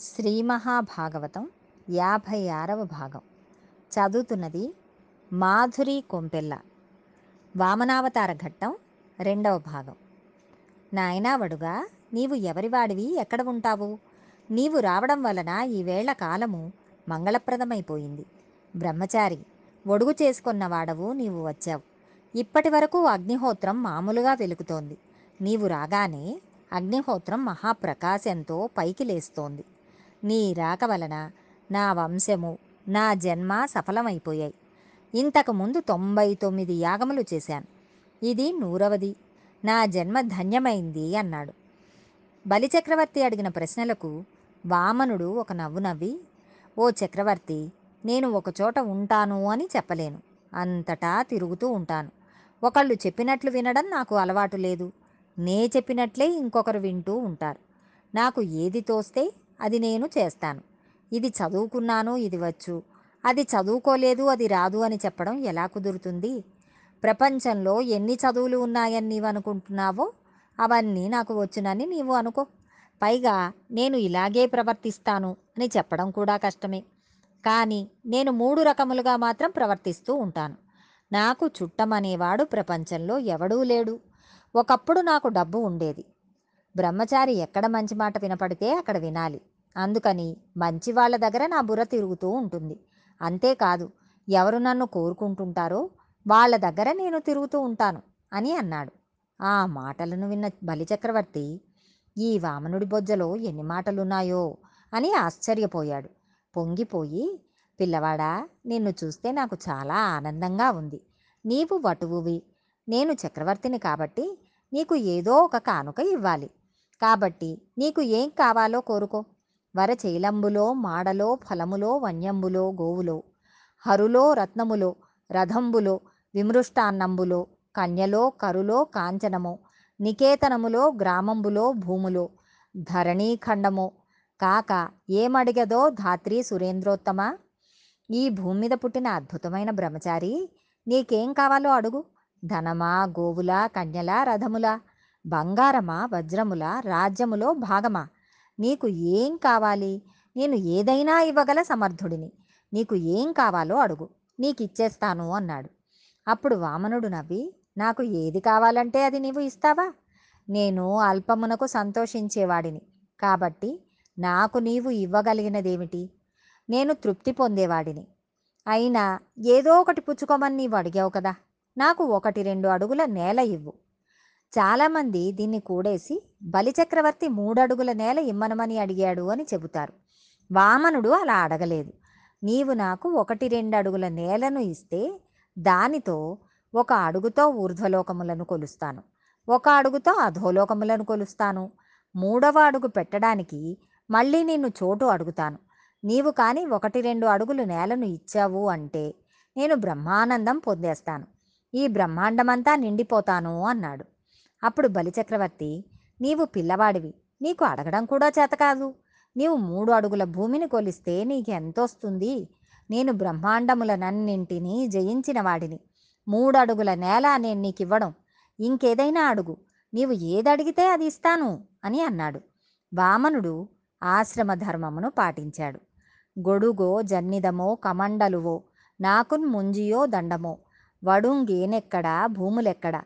శ్రీ మహాభాగవతం యాభై ఆరవ భాగం. చదువుతున్నది మాధురి కొంపెల్ల. వామనావతార ఘట్టం రెండవ భాగం. నాయనా వడుగా నీవు ఎవరివాడివి? ఎక్కడ ఉంటావు? నీవు రావడం వలన ఈవేళ కాలము మంగళప్రదమైపోయింది. బ్రహ్మచారి ఒడుగు చేసుకున్న వాడవు నీవు వచ్చావు. ఇప్పటి వరకు అగ్నిహోత్రం మామూలుగా వెలుగుతోంది. నీవు రాగానే అగ్నిహోత్రం మహాప్రకాశంతో పైకి లేస్తోంది. నీ రాక వలన నా వంశము నా జన్మ సఫలమైపోయాయి. ఇంతకు ముందు తొంభై తొమ్మిది యాగములు చేశాను. ఇది నూరవది. నా జన్మ ధన్యమైంది అన్నాడు. బలిచక్రవర్తి అడిగిన ప్రశ్నలకు వామనుడు ఒక నవ్వు నవ్వి ఓ చక్రవర్తి నేను ఒకచోట ఉంటాను అని చెప్పలేను. అంతటా తిరుగుతూ ఉంటాను. ఒకళ్ళు చెప్పినట్లు వినడం నాకు అలవాటు లేదు. నే చెప్పినట్లే ఇంకొకరు వింటూ ఉంటారు. నాకు ఏది తోస్తే అది నేను చేస్తాను. ఇది చదువుకున్నాను ఇది వచ్చు. అది చదువుకోలేదు అది రాదు అని చెప్పడం ఎలా కుదురుతుంది? ప్రపంచంలో ఎన్ని చదువులు ఉన్నాయని నీవు అనుకుంటున్నావో అవన్నీ నాకు వచ్చునని నీవు అనుకో. పైగా నేను ఇలాగే ప్రవర్తిస్తాను అని చెప్పడం కూడా కష్టమే. కానీ నేను మూడు రకములుగా మాత్రం ప్రవర్తిస్తూ ఉంటాను. నాకు చుట్టమనేవాడు ప్రపంచంలో ఎవడూ లేడు. ఒకప్పుడు నాకు డబ్బు ఉండేది. బ్రహ్మచారి ఎక్కడ మంచి మాట వినపడితే అక్కడ వినాలి. అందుకని మంచి వాళ్ళ దగ్గర నా బుర్ర తిరుగుతూ ఉంటుంది. అంతేకాదు ఎవరు నన్ను కోరుకుంటుంటారో వాళ్ళ దగ్గర నేను తిరుగుతూ ఉంటాను అని అన్నాడు. ఆ మాటలను విన్న బలిచక్రవర్తి ఈ వామనుడి బొజ్జలో ఎన్ని మాటలున్నాయో అని ఆశ్చర్యపోయాడు. పొంగిపోయి పిల్లవాడా నిన్ను చూస్తే నాకు చాలా ఆనందంగా ఉంది. నీవు వటువువి. నేను చక్రవర్తిని కాబట్టి నీకు ఏదో ఒక కానుక ఇవ్వాలి. కాబట్టి నీకు ఏం కావాలో కోరుకో. వరచైలంబులో మాడలో ఫలములో వన్యంబులో గోవులో. హరులో రత్నములో రథంబులో విమృష్టాన్నంబులో కన్యలో కరులో కాంచనము నికేతనములో గ్రామంబులో భూములో. ధరణీఖండము కాక ఏమడిగదో ధాత్రి సురేంద్రోత్తమ? ఈ భూమి మీద పుట్టిన అద్భుతమైన బ్రహ్మచారి నీకేం కావాలో అడుగు. ధనమా గోవుల కన్యలా రథములా? బంగారమా వజ్రముల రాజ్యములో భాగమా? నీకు ఏం కావాలి? నేను ఏదైనా ఇవ్వగల సమర్థుడిని. నీకు ఏం కావాలో అడుగు. నీకు ఇచ్చేస్తాను అన్నాడు. అప్పుడు వామనుడు నవ్వి నాకు ఏది కావాలంటే అది నీవు ఇస్తావా? నేను అల్పమునకు సంతోషించేవాడిని. కాబట్టి నాకు నీవు ఇవ్వగలిగినదేమిటి? నేను తృప్తి పొందేవాడిని. అయినా ఏదో ఒకటి పుచ్చుకోమని నీవు అడిగావు కదా. నాకు ఒకటి రెండు అడుగుల నేల ఇవ్వు. చాలామంది దీన్ని కూడేసి బలిచక్రవర్తి మూడడుగుల నేల ఇమ్మనమని అడిగాడు అని చెబుతారు. వామనుడు అలా అడగలేదు. నీవు నాకు ఒకటి రెండు అడుగుల నేలను ఇస్తే దానితో ఒక అడుగుతో ఊర్ధ్వలోకములను కొలుస్తాను. ఒక అడుగుతో అధోలోకములను కొలుస్తాను. మూడవ అడుగు పెట్టడానికి మళ్ళీ నిన్ను చోటు అడుగుతాను. నీవు కానీ ఒకటి రెండు అడుగులు నేలను ఇచ్చావు అంటే నేను బ్రహ్మానందం పొందేస్తాను. ఈ బ్రహ్మాండమంతా నిండిపోతాను అన్నాడు. అప్పుడు బలిచక్రవర్తి నీవు పిల్లవాడివి నీకు అడగడం కూడా చేత కాదు. నీవు మూడు అడుగుల భూమిని కొలిస్తే నీకెంతొస్తుంది? నేను బ్రహ్మాండములనన్నింటినీ జయించిన వాడిని. మూడు అడుగుల నేల నేను నీకు ఇవ్వడం ఇంకేదైనా అడుగు. నీవు ఏదడిగితే అది ఇస్తాను అని అన్నాడు. వామనుడు ఆశ్రమ ధర్మమును పాటించాడు. గొడుగో జన్నిదమో కమండలువో నాకున్ ముంజియో దండమో వడుంగేనెక్కడా భూములెక్కడ?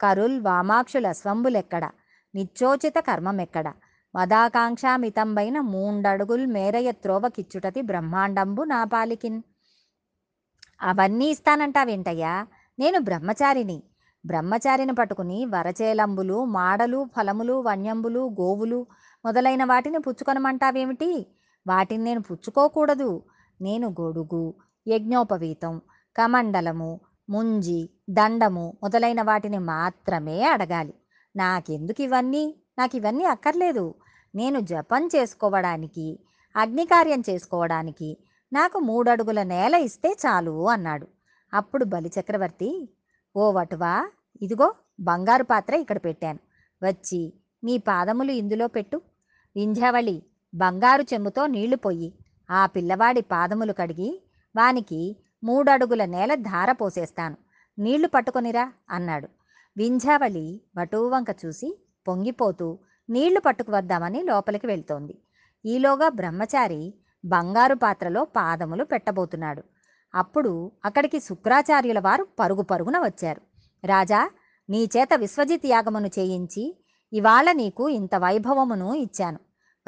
కరుల్ వామాక్షుల స్వంబులెక్కడ? నిచ్చోచిత కర్మమెక్కడ? మదాకాంక్షామితంబైన మూండడుగుల్ మేరయ త్రోవకిచ్చుటతి బ్రహ్మాండంబు నా పాలికిన్. అవన్నీ ఇస్తానంటావేంటయ్యా నేను బ్రహ్మచారిని. బ్రహ్మచారిని పట్టుకుని వరచేలంబులు మాడలు ఫలములు వన్యంబులు గోవులు మొదలైన వాటిని పుచ్చుకొనమంటావేమిటి? వాటిని నేను పుచ్చుకోకూడదు. నేను గొడుగు యజ్ఞోపవీతం కమండలము ముంజి దండము మొదలైన వాటిని మాత్రమే అడగాలి. నాకెందుకు ఇవన్నీ? నాకు ఇవన్నీ అక్కర్లేదు. నేను జపం చేసుకోవడానికి అగ్నికార్యం చేసుకోవడానికి నాకు మూడడుగుల నేల ఇస్తే చాలు అన్నాడు. అప్పుడు బలిచక్రవర్తి ఓ వటువా ఇదిగో బంగారు పాత్ర ఇక్కడ పెట్టాను. వచ్చి నీ పాదములు ఇందులో పెట్టు. వింధ్యావళి బంగారు చెమ్ముతో నీళ్ళు పొయ్యి. ఆ పిల్లవాడి పాదములు కడిగి వానికి మూడడుగుల నేల ధార పోసేస్తాను. నీళ్ళు పట్టుకొనిరా అన్నాడు. వింధ్యావళి వటువంక చూసి పొంగిపోతూ నీళ్ళు పట్టుకువద్దామని లోపలికి వెళ్తోంది. ఈలోగా బ్రహ్మచారి బంగారు పాత్రలో పాదములు పెట్టబోతున్నాడు. అప్పుడు అక్కడికి శుక్రాచార్యుల వారు పరుగు పరుగున వచ్చారు. రాజా నీ చేత విశ్వజిత్ యాగమును చేయించి ఇవాళ నీకు ఇంత వైభవమును ఇచ్చాను.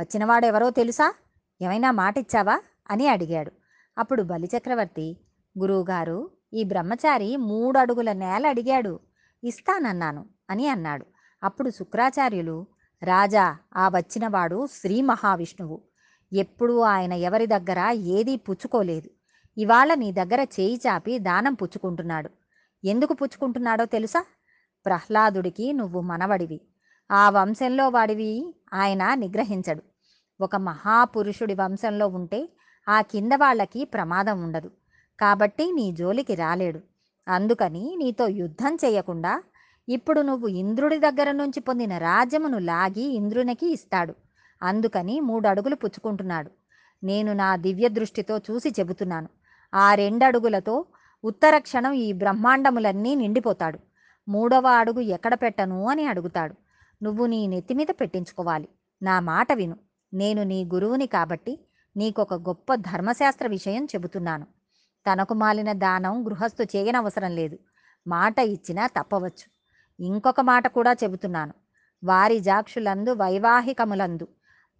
వచ్చినవాడెవరో తెలుసా? ఏమైనా మాటిచ్చావా? అని అడిగాడు. అప్పుడు బలిచక్రవర్తి గురువుగారు ఈ బ్రహ్మచారి మూడు అడుగుల నేల అడిగాడు. ఇస్తానన్నాను అని అన్నాడు. అప్పుడు శుక్రాచార్యులు రాజా ఆ వచ్చినవాడు శ్రీ మహావిష్ణువు. ఎప్పుడూ ఆయన ఎవరి దగ్గర ఏదీ పుచ్చుకోలేదు. ఇవాళ నీ దగ్గర చేయి చాపి దానం పుచ్చుకుంటున్నాడు. ఎందుకు పుచ్చుకుంటున్నాడో తెలుసా? ప్రహ్లాదుడికి నువ్వు మనవడివి. ఆ వంశంలో వాడివి ఆయన నిగ్రహించడు. ఒక మహాపురుషుడి వంశంలో ఉంటే ఆ కింద వాళ్ళకి ప్రమాదం ఉండదు. కాబట్టి నీ జోలికి రాలేడు. అందుకని నీతో యుద్ధం చేయకుండా ఇప్పుడు నువ్వు ఇంద్రుడి దగ్గర నుంచి పొందిన రాజ్యమును లాగి ఇంద్రునికి ఇస్తాడు. అందుకని మూడు అడుగులు పుచ్చుకుంటున్నాడు. నేను నా దివ్య దృష్టితో చూసి చెబుతున్నాను. ఆ రెండడుగులతో ఉత్తర క్షణం ఈ బ్రహ్మాండములన్నీ నిండిపోతాడు. మూడవ అడుగు ఎక్కడ పెట్టను అని అడుగుతాడు. నువ్వు నీ నెత్తి మీద పెట్టించుకోవాలి. నా మాట విను. నేను నీ గురువుని కాబట్టి నీకొక గొప్ప ధర్మశాస్త్ర విషయం చెబుతున్నాను. తనకు మాలిన దానం గృహస్థు చేయనవసరం లేదు. మాట ఇచ్చినా తప్పవచ్చు. ఇంకొక మాట కూడా చెబుతున్నాను. వారి జాక్షులందు వైవాహికములందు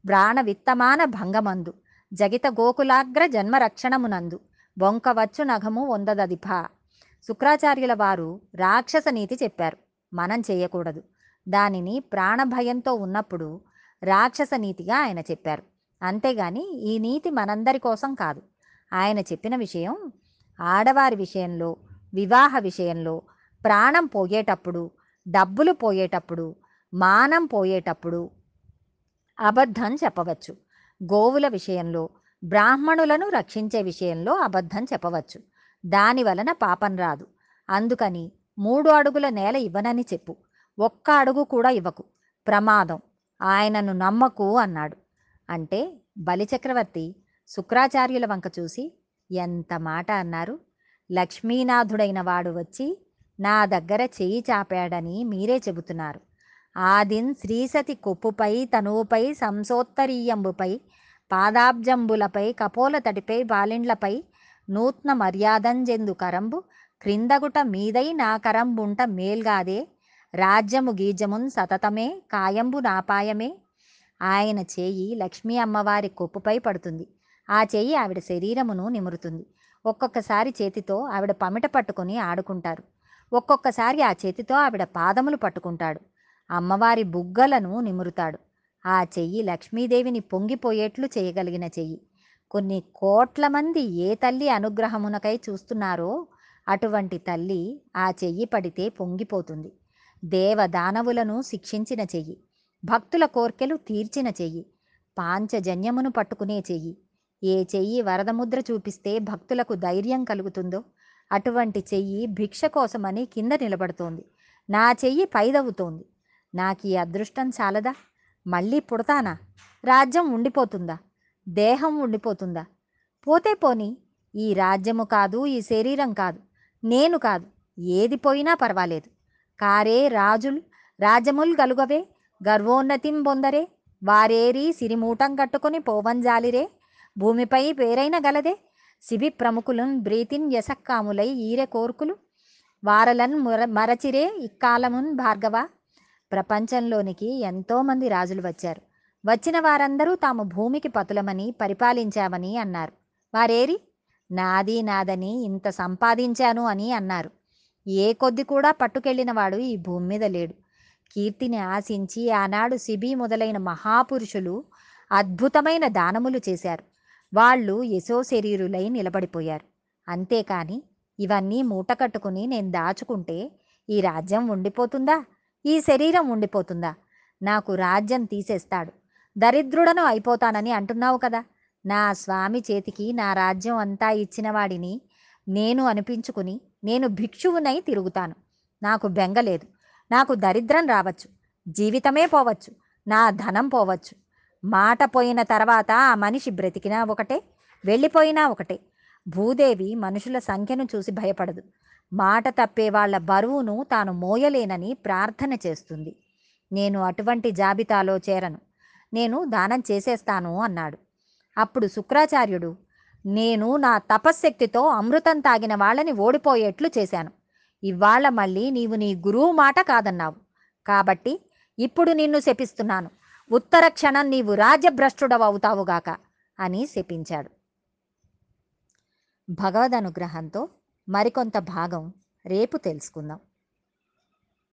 ప్రాణ విత్తమాన భంగమందు జగిత గోకులాగ్ర జన్మరక్షణమునందు బొంకవచ్చు నఘము వందదదిప శుక్రాచార్యుల వారు రాక్షస నీతి చెప్పారు. మనం చేయకూడదు. దానిని ప్రాణభయంతో ఉన్నప్పుడు రాక్షస నీతిగా ఆయన చెప్పారు. అంతేగాని ఈ నీతి మనందరి కోసం కాదు. ఆయన చెప్పిన విషయం ఆడవారి విషయంలో వివాహ విషయంలో ప్రాణం పోయేటప్పుడు డబ్బులు పోయేటప్పుడు మానం పోయేటప్పుడు అబద్ధం చెప్పవచ్చు. గోవుల విషయంలో బ్రాహ్మణులను రక్షించే విషయంలో అబద్ధం చెప్పవచ్చు. దాని వలన పాపం రాదు. అందుకని మూడు అడుగుల నేల ఇవ్వనని చెప్పు. ఒక్క అడుగు కూడా ఇవ్వకు. ప్రమాదం. ఆయనను నమ్మకు అన్నాడు. అంటే బలిచక్రవర్తి శుక్రాచార్యుల వంక చూసి ఎంత మాట అన్నారు. లక్ష్మీనాథుడైన వాడు వచ్చి నా దగ్గర చెయ్యి చాపాడని మీరే చెబుతున్నారు. ఆదిన్ శ్రీసతి కొప్పుపై తనువుపై సంసోత్తరీయంబుపై పాదాబ్జంబులపై కపోల తడిపై బాలిండ్లపై నూత్న మర్యాదంజెందు కరంబు క్రిందగుట మీదై నా కరంబుంట మేల్గాదే రాజ్యము గీజమున్ సతతమే కాయంబు నాపాయమే. ఆయన చేయి లక్ష్మీ అమ్మవారి కొప్పుపై పడుతుంది. ఆ చెయ్యి ఆవిడ శరీరమును నిమురుతుంది. ఒక్కొక్కసారి చేతితో ఆవిడ పమిట పట్టుకొని ఆడుకుంటారు. ఒక్కొక్కసారి ఆ చేతితో ఆవిడ పాదములు పట్టుకుంటాడు. అమ్మవారి బుగ్గలను నిమురుతాడు. ఆ చెయ్యి లక్ష్మీదేవిని పొంగిపోయేట్లు చేయగలిగిన చెయ్యి. కొన్ని కోట్ల మంది ఏ తల్లి అనుగ్రహమునకై చూస్తున్నారో అటువంటి తల్లి ఆ చెయ్యి పడితే పొంగిపోతుంది. దేవదానవులను శిక్షించిన చెయ్యి. భక్తుల కోర్కెలు తీర్చిన చెయ్యి. పాంచజన్యమును పట్టుకునే చెయ్యి. ఏ చెయ్యి వరదముద్ర చూపిస్తే భక్తులకు ధైర్యం కలుగుతుందో? అటువంటి చెయ్యి భిక్ష కోసమని కింద నిలబడుతోంది. నా చెయ్యి పైదవుతోంది నాకు ఈ అదృష్టం చాలదా? మళ్ళీ పుడతానా? రాజ్యం ఉండిపోతుందా? దేహం ఉండిపోతుందా? పోతే పోని ఈ రాజ్యము కాదు ఈ శరీరం కాదు. నేను కాదు ఏది పోయినా పర్వాలేదు. కారే రాజుల్ రాజ్యముల్ గలుగవే. గర్వోన్నతిం బొందరే. వారేరి సిరిమూటం కట్టుకొని పోవంజాలిరే. భూమిపై పేరైన గలదే? సిబి ప్రముఖులున్ బ్రీతిన్ యశక్కాములై ఈరె కోర్కులు? వారలన్ ముర మరచిరే ఇక్కాలమున్ భార్గవ? ప్రపంచంలోనికి ఎంతోమంది రాజులు వచ్చారు. వచ్చిన వారందరూ తాము భూమికి పతులమని పరిపాలించామని అన్నారు. వారేరి? నాది నాదని ఇంత సంపాదించాను అని అన్నారు. ఏ కొద్ది కూడా పట్టుకెళ్ళినవాడు ఈ భూమి మీద లేడు. కీర్తిని ఆశించి ఆనాడు సిబి మొదలైన మహాపురుషులు అద్భుతమైన దానములు చేశారు. వాళ్ళు యశోశరీరులై నిలబడిపోయారు. అంతేకాని ఇవన్నీ మూట కట్టుకుని నేను దాచుకుంటే ఈ రాజ్యం ఉండిపోతుందా? ఈ శరీరం ఉండిపోతుందా? నాకు రాజ్యం తీసేస్తాడు. దరిద్రుడను అయిపోతానని అంటున్నావు కదా! నా స్వామి చేతికి నా రాజ్యం అంతా ఇచ్చిన వాడిని నేను అనిపించుకుని నేను భిక్షువునై తిరుగుతాను. నాకు బెంగలేదు నాకు దరిద్రం రావచ్చు. జీవితమే పోవచ్చు. నా ధనం పోవచ్చు. మాట పోయిన తర్వాత ఆ మనిషి బ్రతికినా ఒకటే వెళ్ళిపోయినా ఒకటే. భూదేవి మనుషుల సంఖ్యను చూసి భయపడదు. మాట తప్పే వాళ్ళ బరువును తాను మోయలేనని ప్రార్థన చేస్తుంది. నేను అటువంటి జాబితాలో చేరను. నేను దానం చేసేస్తాను అన్నాడు. అప్పుడు శుక్రాచార్యుడు నేను నా తపశ్శక్తితో అమృతం తాగిన వాళ్ళని ఓడిపోయేట్లు చేశాను. ఇవాళ మళ్ళీ నీవు నీ గురువు మాట కాదన్నావు. కాబట్టి ఇప్పుడు నిన్ను శపిస్తున్నాను. ఉత్తర క్షణం నీవు రాజభ్రష్టుడవవుతావుగాక అని శపించాడు. భగవద్ అనుగ్రహంతో మరికొంత భాగం రేపు తెలుసుకుందాం.